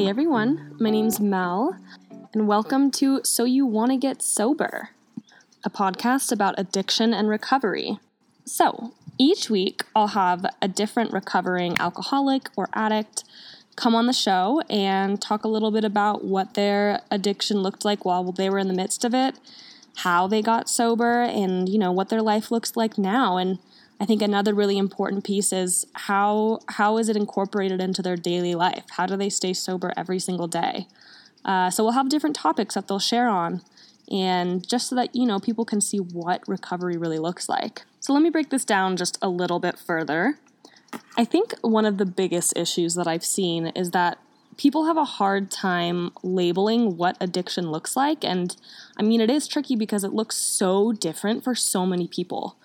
everyone. My name's Mel, and welcome to So You Want to Get Sober, a podcast about addiction and recovery. So, each week I'll have a different recovering alcoholic or addict come on the show and talk a little bit about what their addiction looked like while they were in the midst of it, how they got sober, and you know what their life looks like now and I think another really important piece is how how is it incorporated into their daily life? How do they stay sober every single day? Uh, so we'll have different topics that they'll share on, and just so that you know people can see what recovery really looks like. So let me break this down just a little bit further. I think one of the biggest issues that I've seen is that people have a hard time labeling what addiction looks like. And I mean, it is tricky because it looks so different for so many people.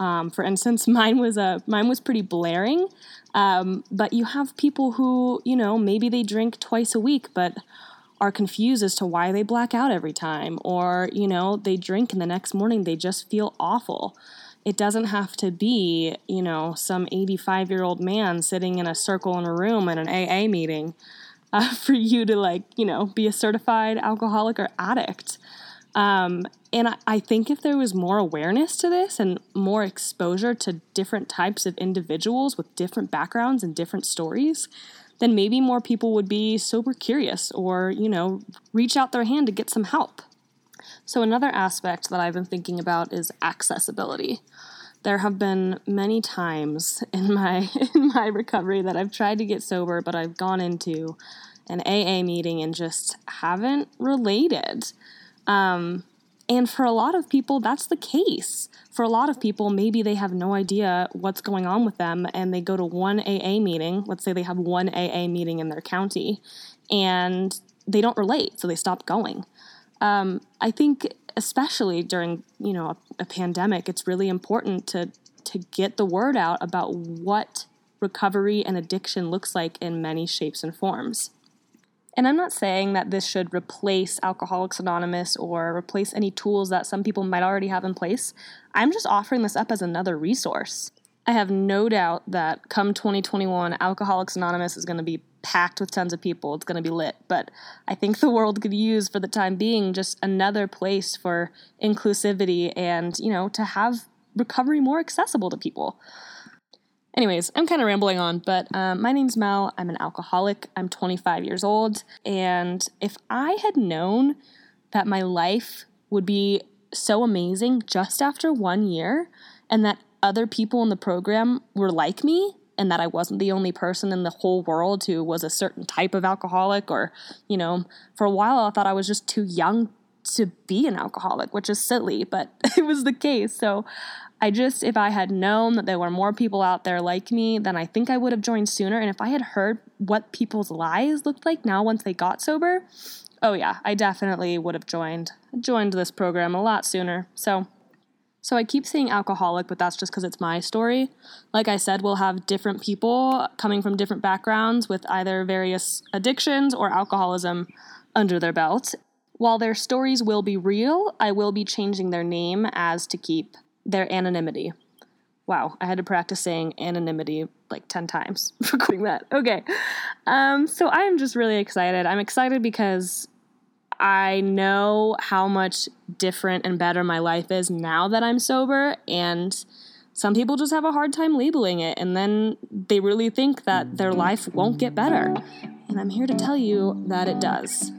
Um, for instance, mine was a mine was pretty blaring, um, but you have people who you know maybe they drink twice a week, but are confused as to why they black out every time, or you know they drink and the next morning they just feel awful. It doesn't have to be you know some 85 year old man sitting in a circle in a room at an AA meeting uh, for you to like you know be a certified alcoholic or addict. Um, and I, I think if there was more awareness to this and more exposure to different types of individuals with different backgrounds and different stories, then maybe more people would be sober curious or, you know, reach out their hand to get some help. So, another aspect that I've been thinking about is accessibility. There have been many times in my in my recovery that I've tried to get sober, but I've gone into an AA meeting and just haven't related. Um, and for a lot of people, that's the case. For a lot of people, maybe they have no idea what's going on with them and they go to one AA meeting. Let's say they have one AA meeting in their county and they don't relate, so they stop going. Um, I think, especially during you know a, a pandemic, it's really important to to get the word out about what recovery and addiction looks like in many shapes and forms. And I'm not saying that this should replace Alcoholics Anonymous or replace any tools that some people might already have in place. I'm just offering this up as another resource. I have no doubt that come 2021, Alcoholics Anonymous is going to be packed with tons of people. It's going to be lit. But I think the world could use, for the time being, just another place for inclusivity and, you know, to have recovery more accessible to people. Anyways, I'm kind of rambling on, but um, my name's Mel. I'm an alcoholic. I'm 25 years old. And if I had known that my life would be so amazing just after one year and that other people in the program were like me and that I wasn't the only person in the whole world who was a certain type of alcoholic, or, you know, for a while I thought I was just too young to be an alcoholic, which is silly, but it was the case. So I just, if I had known that there were more people out there like me, then I think I would have joined sooner. And if I had heard what people's lives looked like now once they got sober, oh yeah, I definitely would have joined joined this program a lot sooner. So so I keep saying alcoholic, but that's just because it's my story. Like I said, we'll have different people coming from different backgrounds with either various addictions or alcoholism under their belt. While their stories will be real, I will be changing their name as to keep their anonymity. Wow, I had to practice saying anonymity like 10 times recording that. Okay. Um, so I am just really excited. I'm excited because I know how much different and better my life is now that I'm sober, and some people just have a hard time labeling it, and then they really think that their life won't get better. And I'm here to tell you that it does.